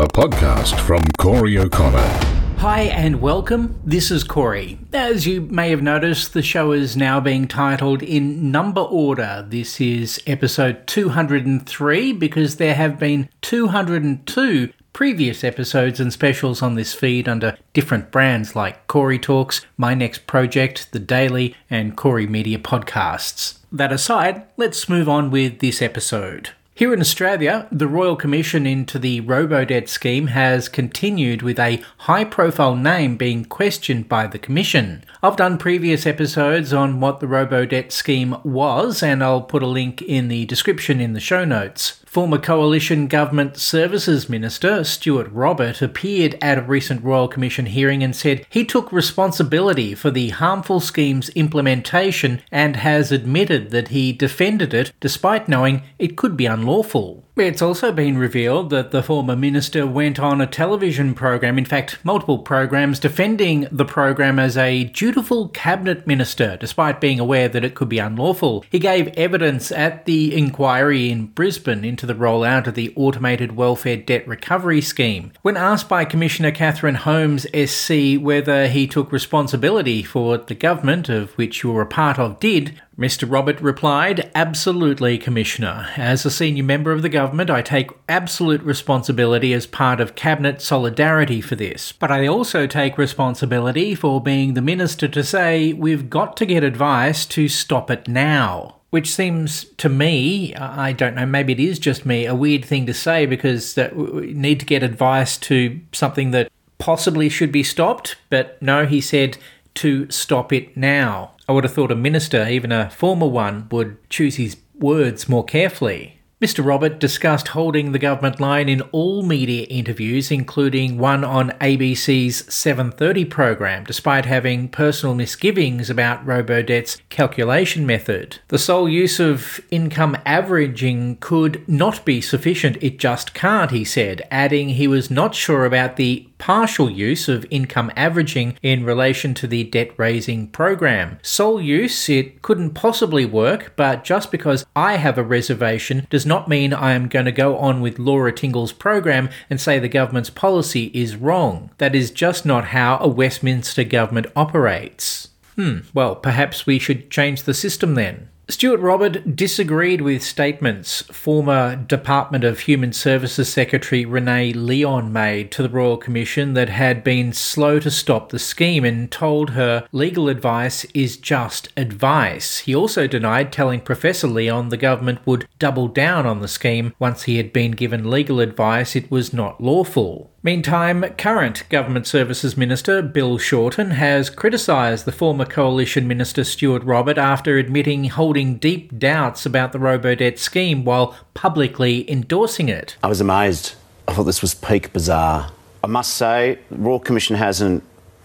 a podcast from Corey O'Connor. Hi and welcome. This is Corey. As you may have noticed, the show is now being titled in number order. This is episode 203 because there have been 202 previous episodes and specials on this feed under different brands like Corey Talks, My Next Project, The Daily, and Corey Media Podcasts. That aside, let's move on with this episode. Here in Australia, the Royal Commission into the Robodebt scheme has continued with a high profile name being questioned by the Commission. I've done previous episodes on what the Robodebt scheme was, and I'll put a link in the description in the show notes. Former Coalition Government Services Minister Stuart Robert appeared at a recent Royal Commission hearing and said he took responsibility for the harmful scheme's implementation and has admitted that he defended it despite knowing it could be unlawful. It's also been revealed that the former minister went on a television program, in fact, multiple programs, defending the program as a dutiful cabinet minister, despite being aware that it could be unlawful. He gave evidence at the inquiry in Brisbane into the rollout of the automated welfare debt recovery scheme. When asked by Commissioner Catherine Holmes SC whether he took responsibility for what the government, of which you were a part of, did, Mr. Robert replied, Absolutely, Commissioner. As a senior member of the government, I take absolute responsibility as part of Cabinet solidarity for this. But I also take responsibility for being the minister to say we've got to get advice to stop it now which seems to me, I don't know, maybe it is just me, a weird thing to say because that we need to get advice to something that possibly should be stopped. But no, he said to stop it now. I would have thought a minister, even a former one, would choose his words more carefully. Mr. Robert discussed holding the government line in all media interviews, including one on ABC's 7:30 program, despite having personal misgivings about Robodebt's calculation method. The sole use of income averaging could not be sufficient, it just can't, he said, adding he was not sure about the partial use of income averaging in relation to the debt raising program. Sole use, it couldn't possibly work, but just because I have a reservation does not mean I am going to go on with Laura Tingle's program and say the government's policy is wrong. That is just not how a Westminster government operates. Hmm, well, perhaps we should change the system then. Stuart Robert disagreed with statements former Department of Human Services Secretary Renee Leon made to the Royal Commission that had been slow to stop the scheme and told her legal advice is just advice. He also denied telling Professor Leon the government would double down on the scheme once he had been given legal advice it was not lawful. Meantime, current Government Services Minister Bill Shorten has criticised the former Coalition Minister Stuart Robert after admitting holding deep doubts about the Robodebt scheme while publicly endorsing it. I was amazed. I thought this was peak bizarre. I must say, the Royal Commission hasn't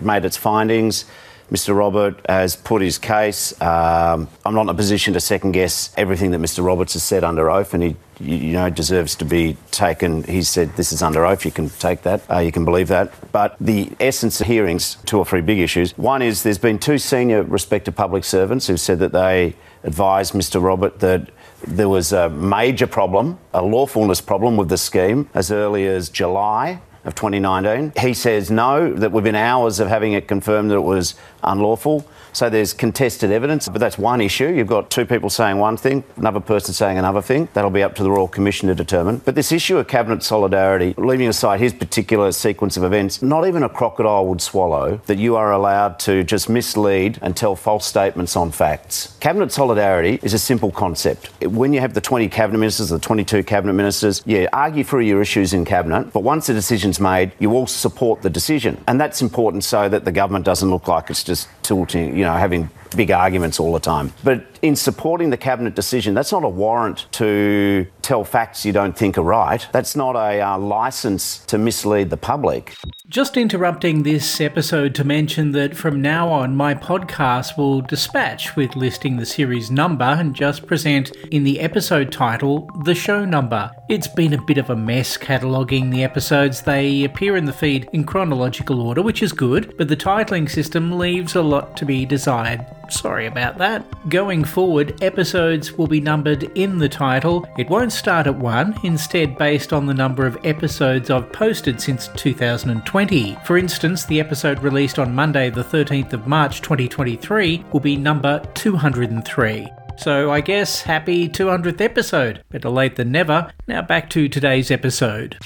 made its findings. Mr. Robert has put his case. Um, I'm not in a position to second guess everything that Mr. Roberts has said under oath, and he, you know, deserves to be taken. He said this is under oath. You can take that. Uh, you can believe that. But the essence of hearings, two or three big issues. One is there's been two senior respected public servants who said that they advised Mr. Robert that there was a major problem, a lawfulness problem with the scheme as early as July of 2019. He says no, that within hours of having it confirmed that it was unlawful. So there's contested evidence, but that's one issue. You've got two people saying one thing, another person saying another thing. That'll be up to the Royal Commission to determine. But this issue of cabinet solidarity, leaving aside his particular sequence of events, not even a crocodile would swallow that you are allowed to just mislead and tell false statements on facts. Cabinet solidarity is a simple concept. When you have the 20 cabinet ministers, the 22 cabinet ministers, yeah, argue through your issues in cabinet, but once the decision's made, you all support the decision. And that's important so that the government doesn't look like it's just tilting, you know, having big arguments all the time. But in supporting the cabinet decision, that's not a warrant to tell facts you don't think are right. That's not a uh, license to mislead the public. Just interrupting this episode to mention that from now on, my podcast will dispatch with listing the series number and just present in the episode title the show number. It's been a bit of a mess cataloguing the episodes. They appear in the feed in chronological order, which is good, but the titling system leaves a lot to be desired Sorry about that. Going forward, episodes will be numbered in the title. It won't start at 1, instead, based on the number of episodes I've posted since 2020. For instance, the episode released on Monday, the 13th of March 2023, will be number 203. So I guess happy 200th episode. Better late than never. Now back to today's episode.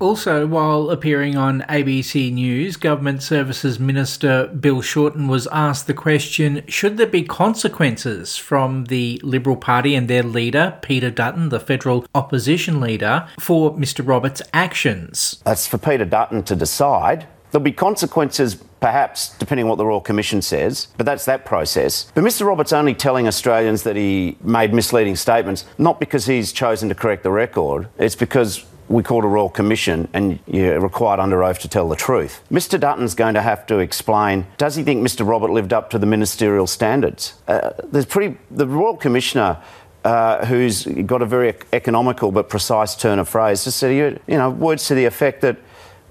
Also, while appearing on ABC News, Government Services Minister Bill Shorten was asked the question Should there be consequences from the Liberal Party and their leader, Peter Dutton, the federal opposition leader, for Mr. Roberts' actions? That's for Peter Dutton to decide. There'll be consequences, perhaps, depending on what the Royal Commission says, but that's that process. But Mr. Roberts only telling Australians that he made misleading statements, not because he's chosen to correct the record, it's because we called a Royal Commission and you're required under oath to tell the truth. Mr Dutton's going to have to explain does he think Mr Robert lived up to the ministerial standards? Uh, there's pretty, the Royal Commissioner. Uh, who's got a very economical but precise turn of phrase? Just said, you know, words to the effect that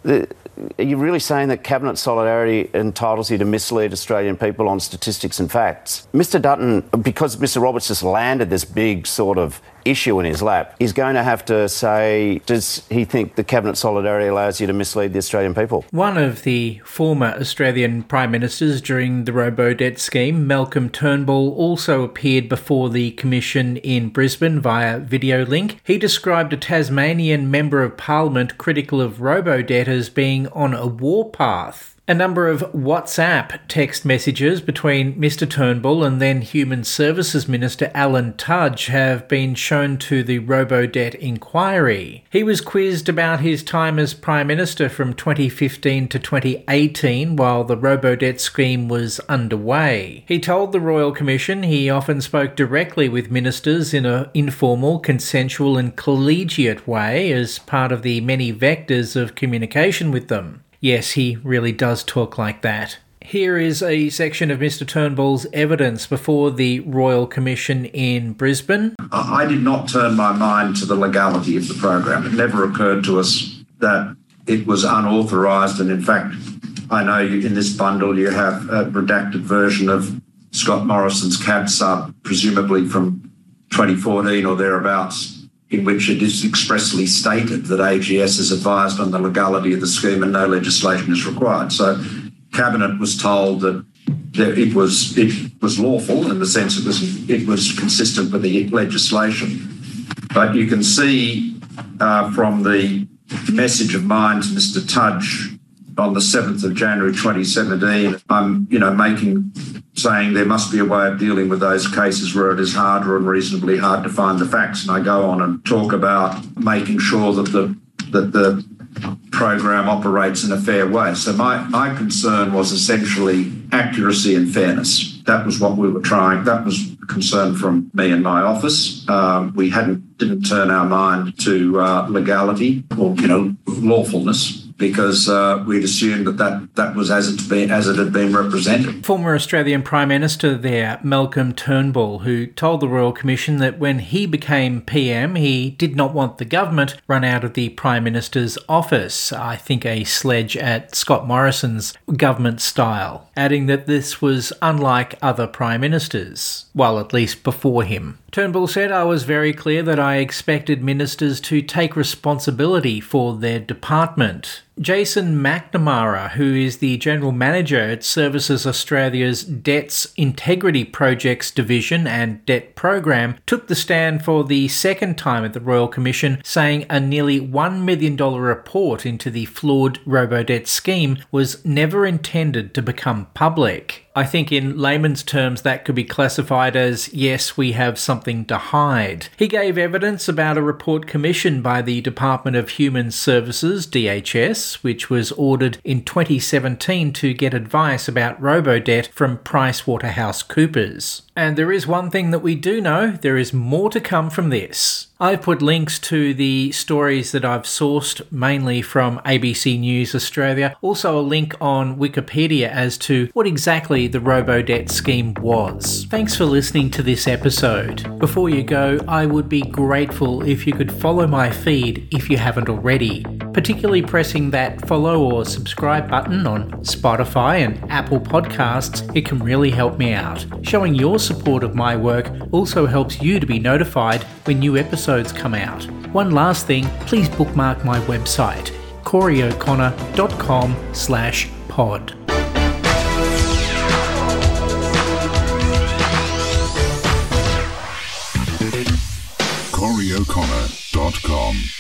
the, are you really saying that cabinet solidarity entitles you to mislead Australian people on statistics and facts? Mr Dutton, because Mr Roberts just landed this big sort of issue in his lap, he's going to have to say, does he think the cabinet solidarity allows you to mislead the Australian people? One of the former Australian Prime Ministers during the robo debt scheme, Malcolm Turnbull, also appeared before the Commission in Brisbane via video link. He described a Tasmanian Member of Parliament critical of robo debt as being on a warpath. A number of WhatsApp text messages between Mr. Turnbull and then Human Services Minister Alan Tudge have been shown to the Robodebt inquiry. He was quizzed about his time as Prime Minister from 2015 to 2018 while the Robodebt scheme was underway. He told the Royal Commission he often spoke directly with ministers in an informal, consensual, and collegiate way as part of the many vectors of communication with them. Yes, he really does talk like that. Here is a section of Mr. Turnbull's evidence before the Royal Commission in Brisbane. I did not turn my mind to the legality of the program. It never occurred to us that it was unauthorised, and in fact, I know you, in this bundle you have a redacted version of Scott Morrison's cab sub, presumably from 2014 or thereabouts, in which it is expressly stated that AGS is advised on the legality of the scheme and no legislation is required. So, cabinet was told that it was it was lawful in the sense it was it was consistent with the legislation. But you can see uh, from the message of mine to Mr. Tudge on the 7th of January 2017, I'm you know making saying there must be a way of dealing with those cases where it is hard or unreasonably hard to find the facts. And I go on and talk about making sure that the that the program operates in a fair way. So my, my concern was essentially accuracy and fairness. That was what we were trying. That was a concern from me and my office. Um, we hadn't didn't turn our mind to uh, legality or you know lawfulness because uh, we'd assumed that, that that was as it, been, as it had been represented. Former Australian Prime Minister there, Malcolm Turnbull, who told the Royal Commission that when he became PM, he did not want the government run out of the Prime Minister's office. I think a sledge at Scott Morrison's government style, adding that this was unlike other Prime Ministers, well, at least before him. Turnbull said I was very clear that I expected ministers to take responsibility for their department. Jason McNamara, who is the General Manager at Services Australia's Debts Integrity Projects Division and Debt Program, took the stand for the second time at the Royal Commission, saying a nearly $1 million report into the flawed robo-debt scheme was never intended to become public. I think in layman's terms that could be classified as yes, we have something to hide. He gave evidence about a report commissioned by the Department of Human Services, DHS, which was ordered in 2017 to get advice about robo-debt from PricewaterhouseCoopers. And there is one thing that we do know there is more to come from this. I've put links to the stories that I've sourced mainly from ABC News Australia, also a link on Wikipedia as to what exactly the robo debt scheme was. Thanks for listening to this episode. Before you go, I would be grateful if you could follow my feed if you haven't already, particularly pressing that follow or subscribe button on Spotify and Apple Podcasts. It can really help me out. Showing your support of my work also helps you to be notified when new episodes come out. One last thing, please bookmark my website, coreyoconnor.com slash pod. CoreyO'Connor.com